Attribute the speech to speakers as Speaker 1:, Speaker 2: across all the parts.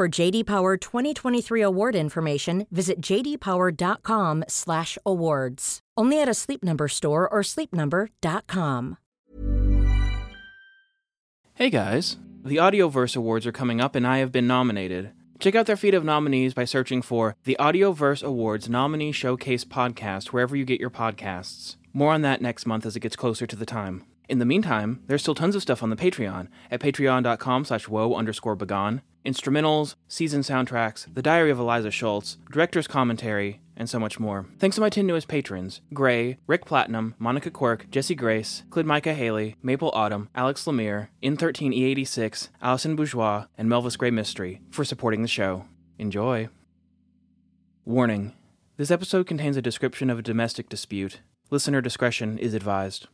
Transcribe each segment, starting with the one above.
Speaker 1: For JD Power 2023 award information, visit jdpower.com/awards. Only at a Sleep Number store or sleepnumber.com.
Speaker 2: Hey guys, the Audioverse Awards are coming up and I have been nominated. Check out their feed of nominees by searching for the Audioverse Awards Nominee Showcase Podcast wherever you get your podcasts. More on that next month as it gets closer to the time. In the meantime, there's still tons of stuff on the Patreon at patreon.com slash woe underscore begone. Instrumentals, season soundtracks, The Diary of Aliza Schultz, director's commentary, and so much more. Thanks to my 10 newest patrons Gray, Rick Platinum, Monica Quirk, Jesse Grace, Clid Micah Haley, Maple Autumn, Alex Lemire, N13E86, Allison Bourgeois, and Melvis Gray Mystery for supporting the show. Enjoy. Warning This episode contains a description of a domestic dispute. Listener discretion is advised.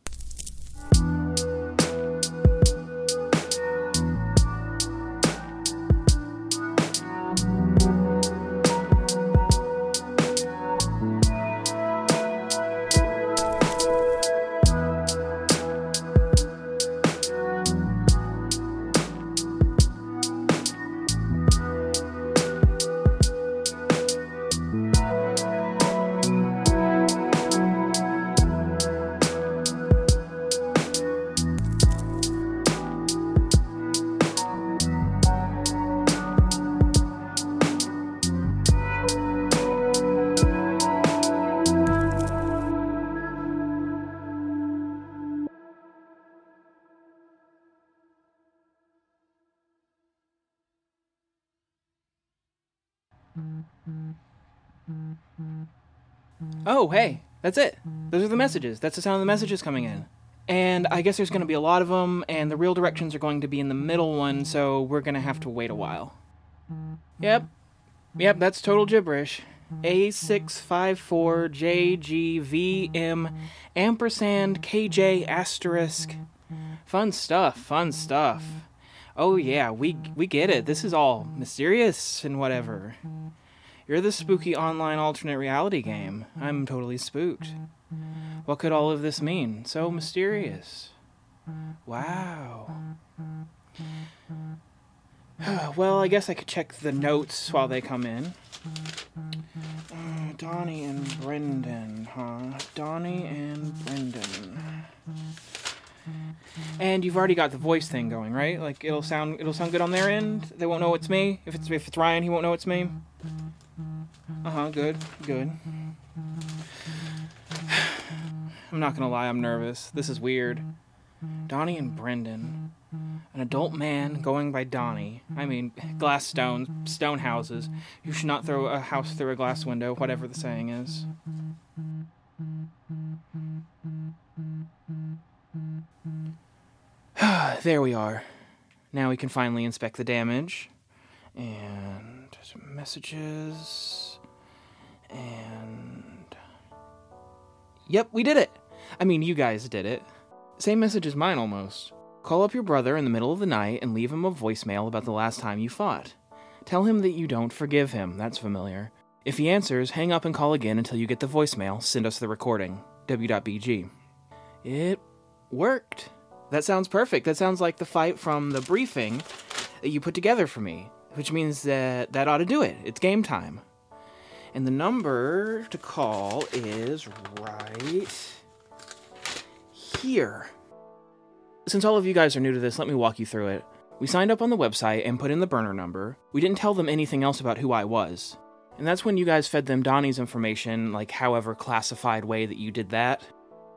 Speaker 2: Oh, hey, that's it. Those are the messages. That's the sound of the messages coming in. And I guess there's going to be a lot of them, and the real directions are going to be in the middle one, so we're going to have to wait a while. Yep. Yep, that's total gibberish. A654JGVM ampersand KJ asterisk. Fun stuff, fun stuff. Oh yeah, we we get it. This is all mysterious and whatever. You're the spooky online alternate reality game. I'm totally spooked. What could all of this mean? So mysterious. Wow. well, I guess I could check the notes while they come in. Uh, Donnie and Brendan, huh? Donnie and Brendan. And you've already got the voice thing going, right? Like it'll sound it'll sound good on their end. They won't know it's me. If it's if it's Ryan, he won't know it's me. Uh huh. Good. Good. I'm not gonna lie. I'm nervous. This is weird. Donnie and Brendan. An adult man going by Donnie. I mean, glass stones, stone houses. You should not throw a house through a glass window, whatever the saying is. there we are. Now we can finally inspect the damage. And messages. And. Yep, we did it! I mean, you guys did it. Same message as mine almost. Call up your brother in the middle of the night and leave him a voicemail about the last time you fought. Tell him that you don't forgive him, that's familiar. If he answers, hang up and call again until you get the voicemail, send us the recording. W.BG. It worked. That sounds perfect. That sounds like the fight from the briefing that you put together for me, which means that that ought to do it. It's game time. And the number to call is right here. Since all of you guys are new to this, let me walk you through it. We signed up on the website and put in the burner number. We didn't tell them anything else about who I was. And that's when you guys fed them Donnie's information, like however classified way that you did that.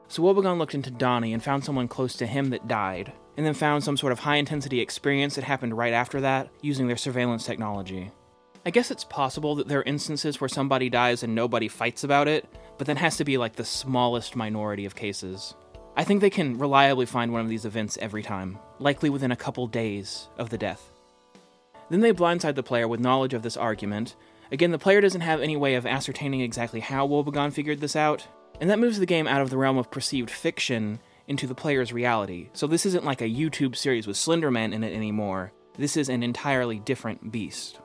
Speaker 2: So Woebegone looked into Donnie and found someone close to him that died, and then found some sort of high intensity experience that happened right after that using their surveillance technology. I guess it's possible that there are instances where somebody dies and nobody fights about it, but that has to be like the smallest minority of cases. I think they can reliably find one of these events every time, likely within a couple days of the death. Then they blindside the player with knowledge of this argument. Again, the player doesn't have any way of ascertaining exactly how Woebegone figured this out, and that moves the game out of the realm of perceived fiction into the player's reality. So this isn't like a YouTube series with Slenderman in it anymore. This is an entirely different beast.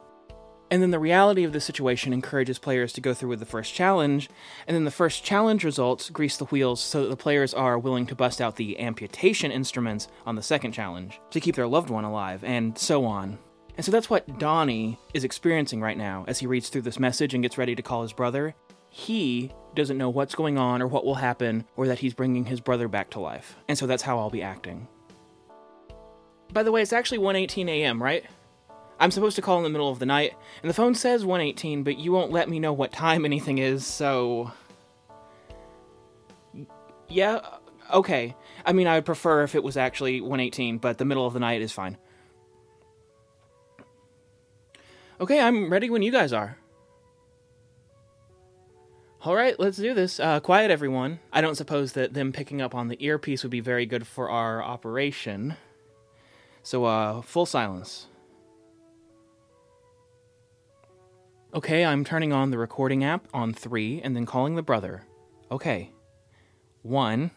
Speaker 2: And then the reality of the situation encourages players to go through with the first challenge, and then the first challenge results grease the wheels so that the players are willing to bust out the amputation instruments on the second challenge to keep their loved one alive, and so on. And so that's what Donnie is experiencing right now as he reads through this message and gets ready to call his brother. He doesn't know what's going on or what will happen or that he's bringing his brother back to life. And so that's how I'll be acting. By the way, it's actually 1:18 a.m., right? I'm supposed to call in the middle of the night, and the phone says 118, but you won't let me know what time anything is, so. Yeah, okay. I mean, I would prefer if it was actually 118, but the middle of the night is fine. Okay, I'm ready when you guys are. All right, let's do this. Uh, quiet, everyone. I don't suppose that them picking up on the earpiece would be very good for our operation. So, uh, full silence. Okay, I'm turning on the recording app on three and then calling the brother. Okay. One,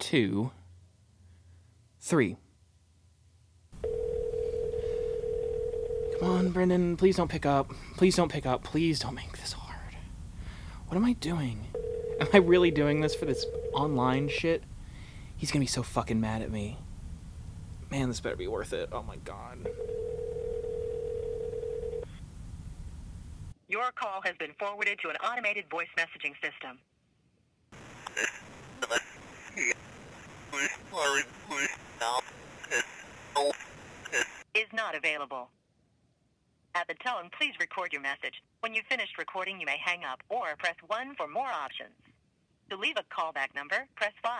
Speaker 2: two, three. Come on, Brendan, please don't pick up. Please don't pick up. Please don't make this hard. What am I doing? Am I really doing this for this online shit? He's gonna be so fucking mad at me. Man, this better be worth it. Oh my god.
Speaker 3: Your call has been forwarded to an automated voice messaging system. Is not available. At the tone, please record your message. When you've finished recording, you may hang up or press 1 for more options. To leave a callback number, press 5.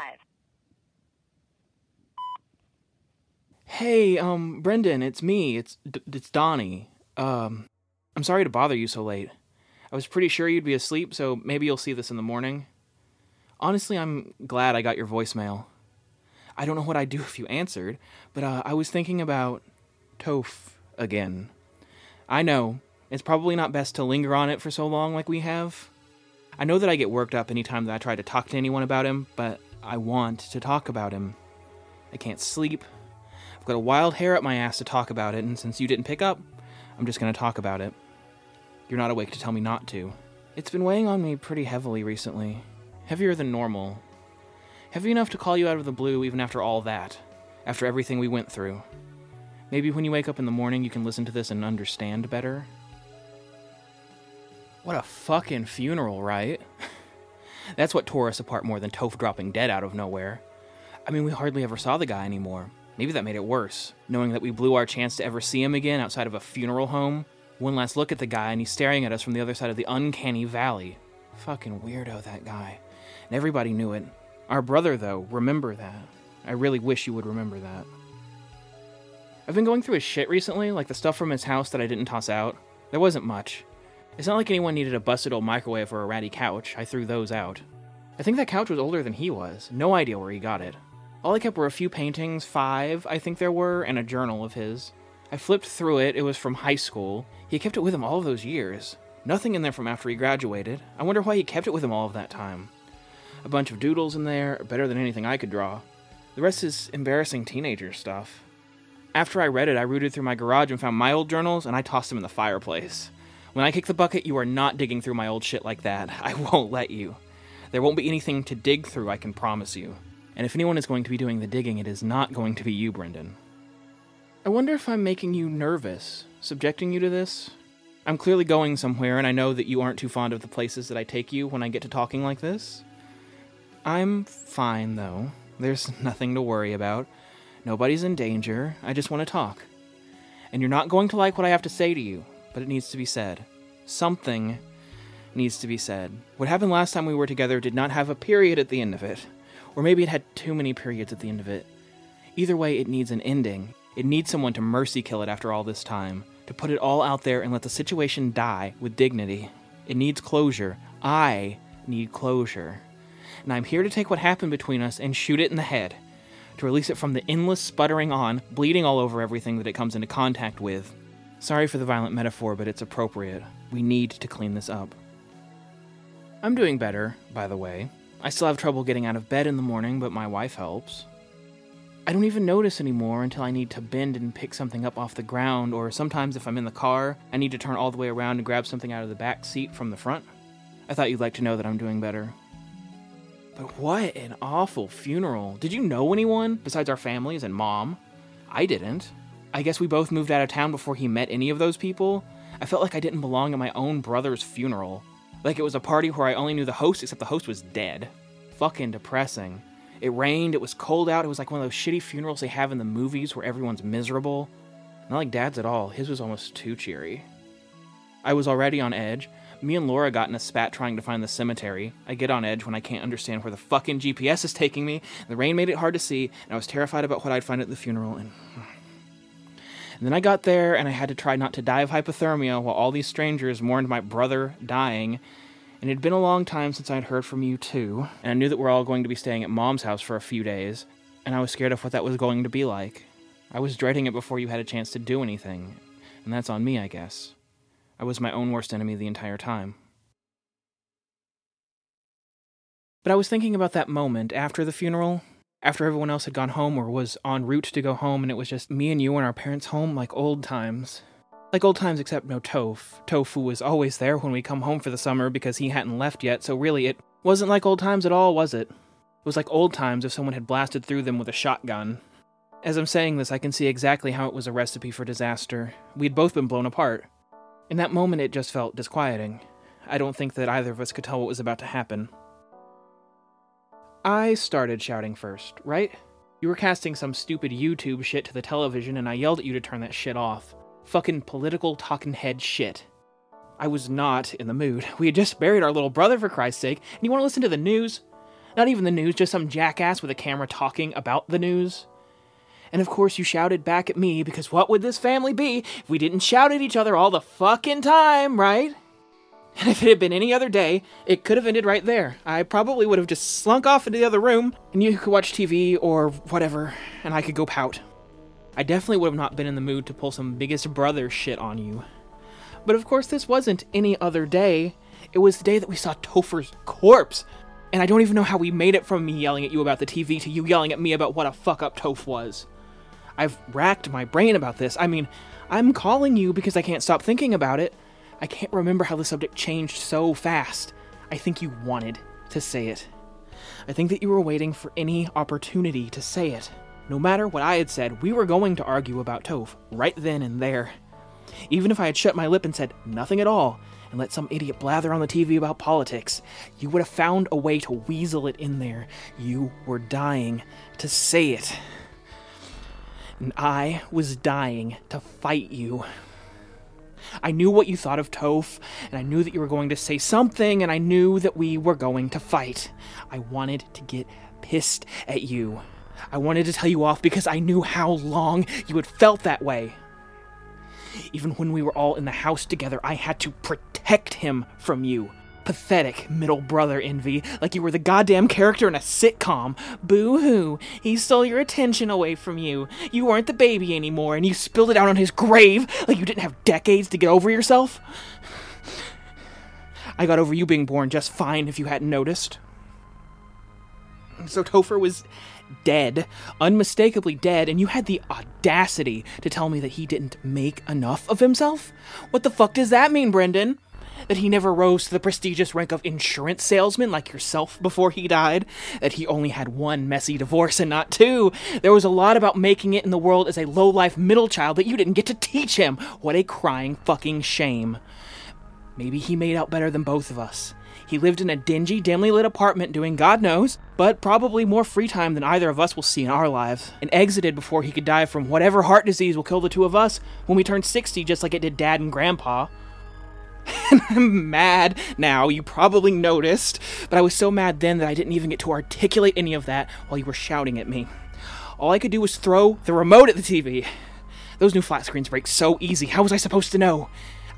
Speaker 2: Hey, um, Brendan, it's me. It's it's Donnie. Um, I'm sorry to bother you so late. I was pretty sure you'd be asleep, so maybe you'll see this in the morning. Honestly, I'm glad I got your voicemail. I don't know what I'd do if you answered, but uh, I was thinking about Toph again. I know, it's probably not best to linger on it for so long like we have. I know that I get worked up anytime that I try to talk to anyone about him, but I want to talk about him. I can't sleep. I've got a wild hair up my ass to talk about it, and since you didn't pick up, I'm just going to talk about it. You're not awake to tell me not to. It's been weighing on me pretty heavily recently. Heavier than normal. Heavy enough to call you out of the blue even after all that. After everything we went through. Maybe when you wake up in the morning, you can listen to this and understand better. What a fucking funeral, right? That's what tore us apart more than Toph dropping dead out of nowhere. I mean, we hardly ever saw the guy anymore. Maybe that made it worse, knowing that we blew our chance to ever see him again outside of a funeral home. One last look at the guy, and he's staring at us from the other side of the uncanny valley. Fucking weirdo, that guy. And everybody knew it. Our brother, though, remember that. I really wish you would remember that. I've been going through his shit recently, like the stuff from his house that I didn't toss out. There wasn't much. It's not like anyone needed a busted old microwave or a ratty couch. I threw those out. I think that couch was older than he was. No idea where he got it. All I kept were a few paintings, five, I think there were, and a journal of his. I flipped through it, it was from high school. He kept it with him all of those years. Nothing in there from after he graduated. I wonder why he kept it with him all of that time. A bunch of doodles in there, better than anything I could draw. The rest is embarrassing teenager stuff. After I read it, I rooted through my garage and found my old journals, and I tossed them in the fireplace. When I kick the bucket, you are not digging through my old shit like that. I won't let you. There won't be anything to dig through, I can promise you. And if anyone is going to be doing the digging, it is not going to be you, Brendan. I wonder if I'm making you nervous, subjecting you to this? I'm clearly going somewhere, and I know that you aren't too fond of the places that I take you when I get to talking like this. I'm fine, though. There's nothing to worry about. Nobody's in danger. I just want to talk. And you're not going to like what I have to say to you, but it needs to be said. Something needs to be said. What happened last time we were together did not have a period at the end of it. Or maybe it had too many periods at the end of it. Either way, it needs an ending. It needs someone to mercy kill it after all this time, to put it all out there and let the situation die with dignity. It needs closure. I need closure. And I'm here to take what happened between us and shoot it in the head, to release it from the endless sputtering on, bleeding all over everything that it comes into contact with. Sorry for the violent metaphor, but it's appropriate. We need to clean this up. I'm doing better, by the way. I still have trouble getting out of bed in the morning, but my wife helps. I don't even notice anymore until I need to bend and pick something up off the ground, or sometimes if I'm in the car, I need to turn all the way around and grab something out of the back seat from the front. I thought you'd like to know that I'm doing better. But what an awful funeral. Did you know anyone besides our families and mom? I didn't. I guess we both moved out of town before he met any of those people. I felt like I didn't belong at my own brother's funeral. Like it was a party where I only knew the host, except the host was dead. Fucking depressing. It rained, it was cold out, it was like one of those shitty funerals they have in the movies where everyone's miserable. Not like Dad's at all, his was almost too cheery. I was already on edge. Me and Laura got in a spat trying to find the cemetery. I get on edge when I can't understand where the fucking GPS is taking me. The rain made it hard to see, and I was terrified about what I'd find at the funeral, and. And then I got there, and I had to try not to die of hypothermia while all these strangers mourned my brother dying, and it had been a long time since I'd heard from you, too. And I knew that we're all going to be staying at Mom's house for a few days, and I was scared of what that was going to be like. I was dreading it before you had a chance to do anything, and that's on me, I guess. I was my own worst enemy the entire time. But I was thinking about that moment after the funeral, after everyone else had gone home or was en route to go home, and it was just me and you in our parents' home like old times. Like old times, except no Toph. Tofu was always there when we come home for the summer because he hadn't left yet, so really it wasn't like old times at all, was it? It was like old times if someone had blasted through them with a shotgun. As I'm saying this, I can see exactly how it was a recipe for disaster. We'd both been blown apart. In that moment, it just felt disquieting. I don't think that either of us could tell what was about to happen. I started shouting first, right? You were casting some stupid YouTube shit to the television, and I yelled at you to turn that shit off fucking political talking head shit. I was not in the mood. We had just buried our little brother, for Christ's sake, and you want to listen to the news? Not even the news, just some jackass with a camera talking about the news. And of course, you shouted back at me because what would this family be if we didn't shout at each other all the fucking time, right? And if it had been any other day, it could have ended right there. I probably would have just slunk off into the other room, and you could watch TV or whatever, and I could go pout. I definitely would have not been in the mood to pull some biggest brother shit on you. But of course, this wasn't any other day. It was the day that we saw Topher's corpse. And I don't even know how we made it from me yelling at you about the TV to you yelling at me about what a fuck up Toph was. I've racked my brain about this. I mean, I'm calling you because I can't stop thinking about it. I can't remember how the subject changed so fast. I think you wanted to say it. I think that you were waiting for any opportunity to say it. No matter what I had said, we were going to argue about Toph right then and there. Even if I had shut my lip and said nothing at all, and let some idiot blather on the TV about politics, you would have found a way to weasel it in there. You were dying to say it. And I was dying to fight you. I knew what you thought of Toph, and I knew that you were going to say something, and I knew that we were going to fight. I wanted to get pissed at you. I wanted to tell you off because I knew how long you had felt that way. Even when we were all in the house together, I had to protect him from you. Pathetic middle brother envy, like you were the goddamn character in a sitcom. Boo hoo, he stole your attention away from you. You weren't the baby anymore, and you spilled it out on his grave like you didn't have decades to get over yourself. I got over you being born just fine if you hadn't noticed. So Topher was dead, unmistakably dead, and you had the audacity to tell me that he didn't make enough of himself? What the fuck does that mean, Brendan? That he never rose to the prestigious rank of insurance salesman like yourself before he died? That he only had one messy divorce and not two? There was a lot about making it in the world as a low-life middle child that you didn't get to teach him. What a crying fucking shame. Maybe he made out better than both of us. He lived in a dingy, dimly lit apartment doing God knows, but probably more free time than either of us will see in our lives, and exited before he could die from whatever heart disease will kill the two of us when we turn 60, just like it did Dad and Grandpa. and I'm mad now, you probably noticed, but I was so mad then that I didn't even get to articulate any of that while you were shouting at me. All I could do was throw the remote at the TV. Those new flat screens break so easy. How was I supposed to know?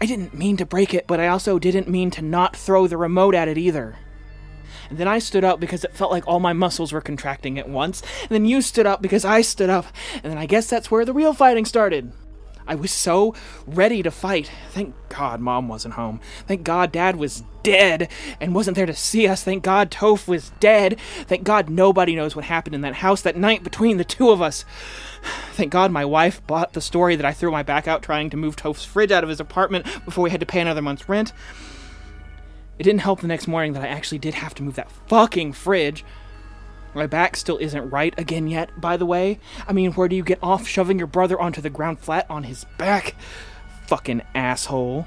Speaker 2: I didn't mean to break it, but I also didn't mean to not throw the remote at it either. And then I stood up because it felt like all my muscles were contracting at once. And then you stood up because I stood up. And then I guess that's where the real fighting started. I was so ready to fight. Thank God Mom wasn't home. Thank God Dad was dead and wasn't there to see us. Thank God Toph was dead. Thank God nobody knows what happened in that house that night between the two of us. Thank God my wife bought the story that I threw my back out trying to move Toph's fridge out of his apartment before we had to pay another month's rent. It didn't help the next morning that I actually did have to move that fucking fridge. My back still isn't right again yet, by the way. I mean, where do you get off shoving your brother onto the ground flat on his back? Fucking asshole.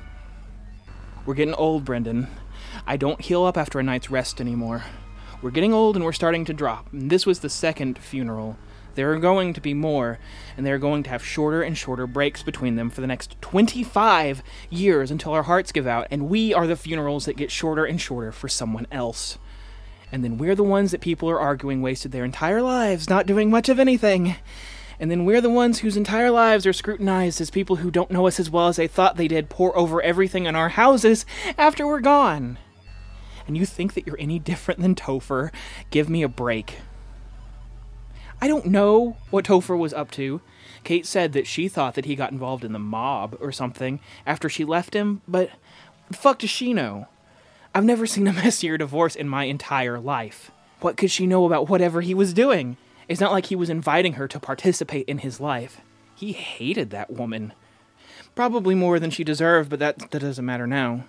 Speaker 2: We're getting old, Brendan. I don't heal up after a night's rest anymore. We're getting old and we're starting to drop. And this was the second funeral. There are going to be more, and they're going to have shorter and shorter breaks between them for the next 25 years until our hearts give out, and we are the funerals that get shorter and shorter for someone else. And then we're the ones that people are arguing wasted their entire lives not doing much of anything. And then we're the ones whose entire lives are scrutinized as people who don't know us as well as they thought they did pour over everything in our houses after we're gone. And you think that you're any different than Topher? Give me a break. I don't know what Topher was up to. Kate said that she thought that he got involved in the mob or something after she left him, but the fuck does she know? I've never seen a messier divorce in my entire life. What could she know about whatever he was doing? It's not like he was inviting her to participate in his life. He hated that woman. Probably more than she deserved, but that, that doesn't matter now.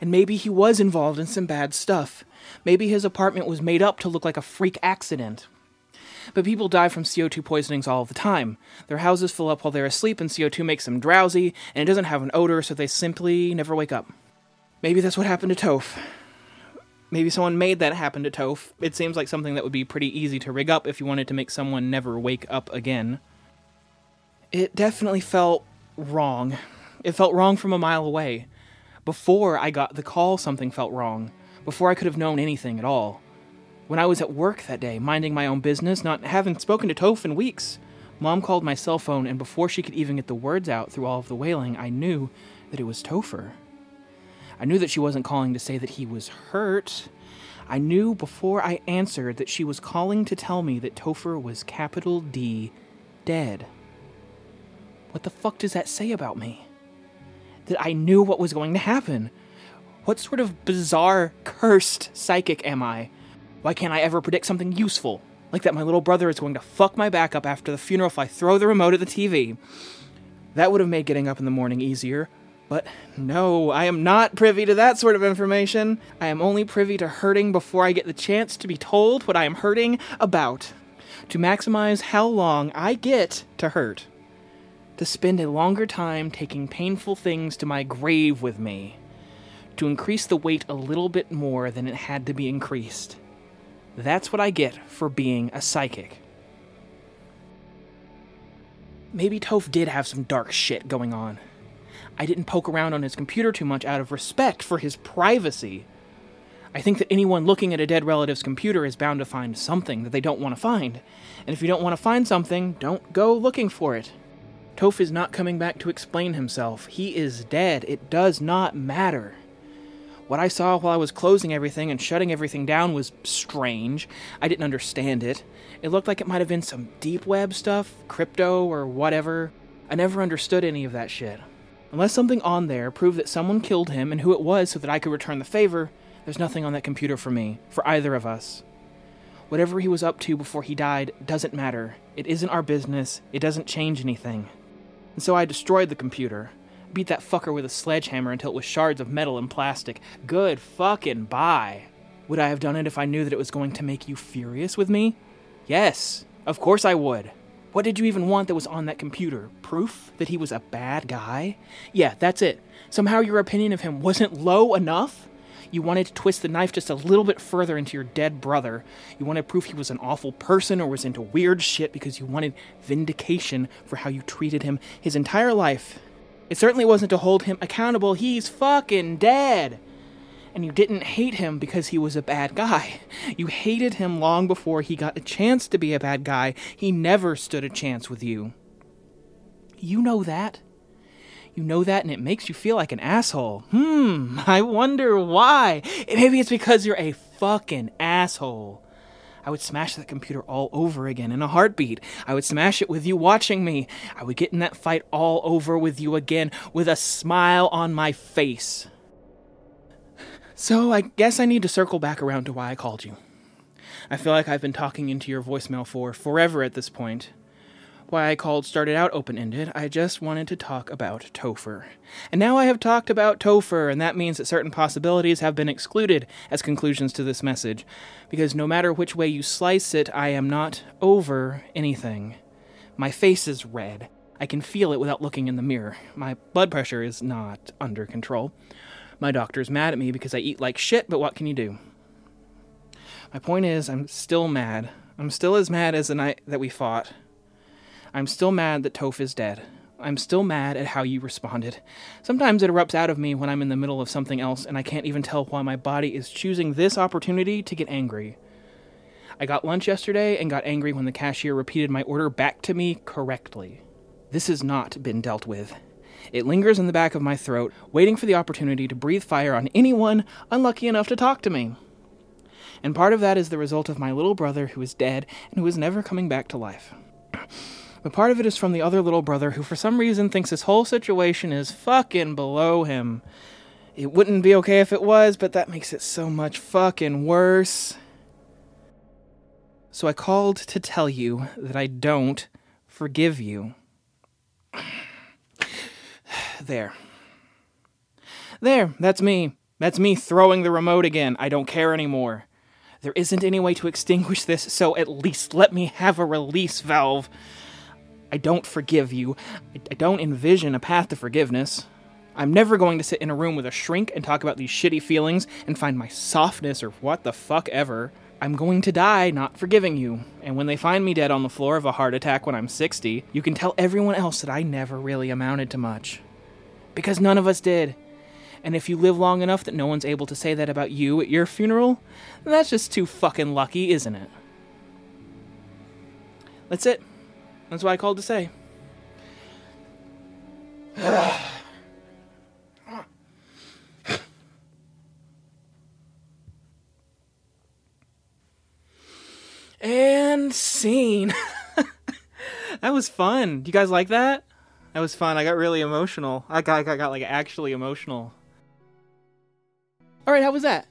Speaker 2: And maybe he was involved in some bad stuff. Maybe his apartment was made up to look like a freak accident. But people die from CO2 poisonings all the time. Their houses fill up while they're asleep, and CO2 makes them drowsy, and it doesn't have an odor, so they simply never wake up. Maybe that's what happened to Toph. Maybe someone made that happen to Toph. It seems like something that would be pretty easy to rig up if you wanted to make someone never wake up again. It definitely felt wrong. It felt wrong from a mile away. Before I got the call, something felt wrong. Before I could have known anything at all. When I was at work that day, minding my own business, not having spoken to Toph in weeks, Mom called my cell phone, and before she could even get the words out through all of the wailing, I knew that it was Topher. I knew that she wasn't calling to say that he was hurt. I knew before I answered that she was calling to tell me that Topher was capital D dead. What the fuck does that say about me? That I knew what was going to happen. What sort of bizarre, cursed psychic am I? Why can't I ever predict something useful? Like that my little brother is going to fuck my back up after the funeral if I throw the remote at the TV. That would have made getting up in the morning easier. But no, I am not privy to that sort of information. I am only privy to hurting before I get the chance to be told what I am hurting about. To maximize how long I get to hurt. To spend a longer time taking painful things to my grave with me. To increase the weight a little bit more than it had to be increased. That's what I get for being a psychic. Maybe Toph did have some dark shit going on. I didn't poke around on his computer too much out of respect for his privacy. I think that anyone looking at a dead relative's computer is bound to find something that they don't want to find. And if you don't want to find something, don't go looking for it. Toph is not coming back to explain himself. He is dead. It does not matter. What I saw while I was closing everything and shutting everything down was strange. I didn't understand it. It looked like it might have been some deep web stuff, crypto or whatever. I never understood any of that shit. Unless something on there proved that someone killed him and who it was so that I could return the favor, there's nothing on that computer for me, for either of us. Whatever he was up to before he died doesn't matter. It isn't our business. It doesn't change anything. And so I destroyed the computer. Beat that fucker with a sledgehammer until it was shards of metal and plastic. Good fucking bye. Would I have done it if I knew that it was going to make you furious with me? Yes, of course I would. What did you even want that was on that computer? Proof that he was a bad guy? Yeah, that's it. Somehow your opinion of him wasn't low enough? You wanted to twist the knife just a little bit further into your dead brother. You wanted proof he was an awful person or was into weird shit because you wanted vindication for how you treated him his entire life. It certainly wasn't to hold him accountable. He's fucking dead. And you didn't hate him because he was a bad guy. You hated him long before he got a chance to be a bad guy. He never stood a chance with you. You know that. You know that, and it makes you feel like an asshole. Hmm, I wonder why. Maybe it's because you're a fucking asshole. I would smash that computer all over again in a heartbeat. I would smash it with you watching me. I would get in that fight all over with you again with a smile on my face. So I guess I need to circle back around to why I called you. I feel like I've been talking into your voicemail for forever at this point why I called started out open ended. I just wanted to talk about Topher. And now I have talked about Topher, and that means that certain possibilities have been excluded as conclusions to this message. Because no matter which way you slice it, I am not over anything. My face is red. I can feel it without looking in the mirror. My blood pressure is not under control. My doctor's mad at me because I eat like shit, but what can you do? My point is, I'm still mad. I'm still as mad as the night that we fought. I'm still mad that Toph is dead. I'm still mad at how you responded. Sometimes it erupts out of me when I'm in the middle of something else and I can't even tell why my body is choosing this opportunity to get angry. I got lunch yesterday and got angry when the cashier repeated my order back to me correctly. This has not been dealt with. It lingers in the back of my throat, waiting for the opportunity to breathe fire on anyone unlucky enough to talk to me. And part of that is the result of my little brother who is dead and who is never coming back to life but part of it is from the other little brother who, for some reason, thinks this whole situation is fucking below him. It wouldn't be okay if it was, but that makes it so much fucking worse. So I called to tell you that I don't forgive you. there. There, that's me. That's me throwing the remote again. I don't care anymore. There isn't any way to extinguish this, so at least let me have a release valve. I don't forgive you. I don't envision a path to forgiveness. I'm never going to sit in a room with a shrink and talk about these shitty feelings and find my softness or what the fuck ever. I'm going to die not forgiving you. And when they find me dead on the floor of a heart attack when I'm 60, you can tell everyone else that I never really amounted to much. Because none of us did. And if you live long enough that no one's able to say that about you at your funeral, that's just too fucking lucky, isn't it? That's it. That's what I called to say. and scene. that was fun. Do you guys like that? That was fun. I got really emotional. I got, I got, got like actually emotional. All right, how was that?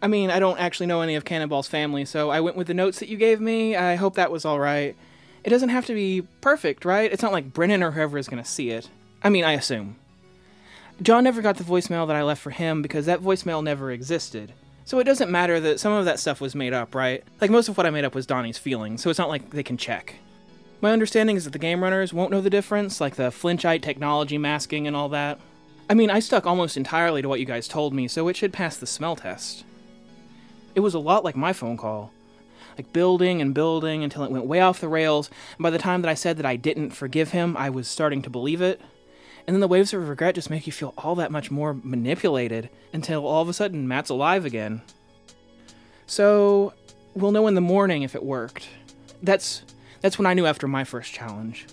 Speaker 2: I mean, I don't actually know any of Cannonball's family, so I went with the notes that you gave me. I hope that was all right it doesn't have to be perfect, right? It's not like Brennan or whoever is going to see it. I mean, I assume. John never got the voicemail that I left for him because that voicemail never existed. So it doesn't matter that some of that stuff was made up, right? Like most of what I made up was Donnie's feelings, so it's not like they can check. My understanding is that the game runners won't know the difference, like the flinchite technology masking and all that. I mean, I stuck almost entirely to what you guys told me, so it should pass the smell test. It was a lot like my phone call like building and building until it went way off the rails. And by the time that I said that I didn't forgive him, I was starting to believe it. And then the waves of regret just make you feel all that much more manipulated until all of a sudden Matt's alive again. So we'll know in the morning if it worked. That's that's when I knew after my first challenge.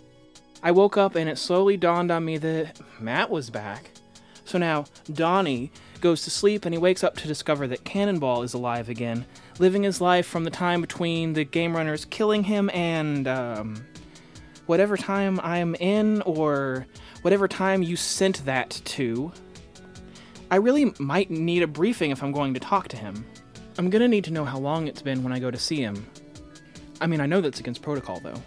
Speaker 2: I woke up and it slowly dawned on me that Matt was back. So now Donnie goes to sleep and he wakes up to discover that Cannonball is alive again, living his life from the time between the game runners killing him and um, whatever time I'm in or whatever time you sent that to. I really might need a briefing if I'm going to talk to him. I'm gonna need to know how long it's been when I go to see him. I mean, I know that's against protocol, though.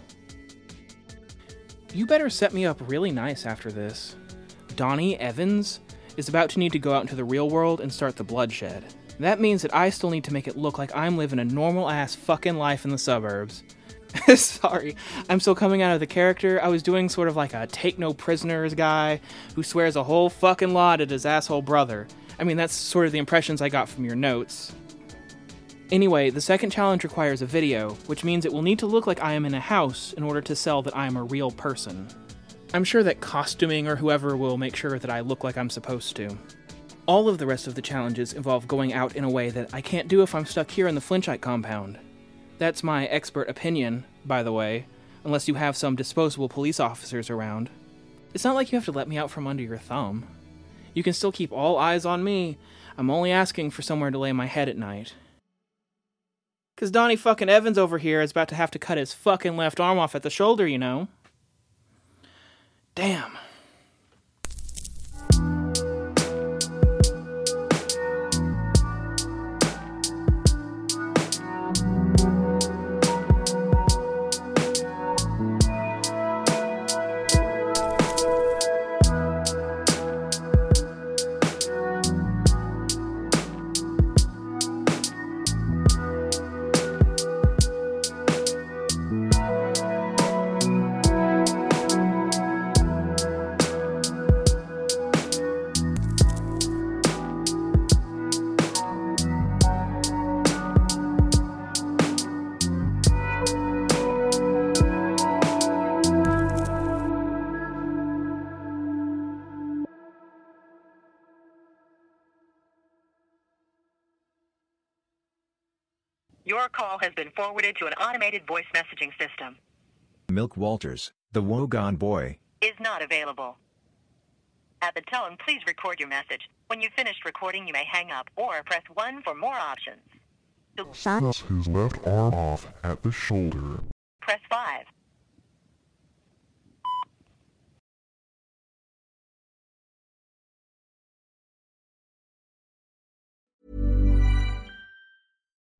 Speaker 2: You better set me up really nice after this. Donnie Evans is about to need to go out into the real world and start the bloodshed. That means that I still need to make it look like I'm living a normal ass fucking life in the suburbs. Sorry, I'm still coming out of the character. I was doing sort of like a take no prisoners guy who swears a whole fucking lot at his asshole brother. I mean, that's sort of the impressions I got from your notes. Anyway, the second challenge requires a video, which means it will need to look like I am in a house in order to sell that I am a real person. I'm sure that costuming or whoever will make sure that I look like I'm supposed to. All of the rest of the challenges involve going out in a way that I can't do if I'm stuck here in the Flinchite compound. That's my expert opinion, by the way, unless you have some disposable police officers around. It's not like you have to let me out from under your thumb. You can still keep all eyes on me. I'm only asking for somewhere to lay my head at night. Cause Donnie fucking Evans over here is about to have to cut his fucking left arm off at the shoulder, you know. Damn.
Speaker 3: Your call has been forwarded to an automated voice messaging system.
Speaker 4: Milk Walters, the Wogon boy.
Speaker 3: Is not available. At the tone, please record your message. When you've finished recording, you may hang up or press 1 for more options. To
Speaker 5: Cuts his left arm off at the shoulder.
Speaker 3: press 5.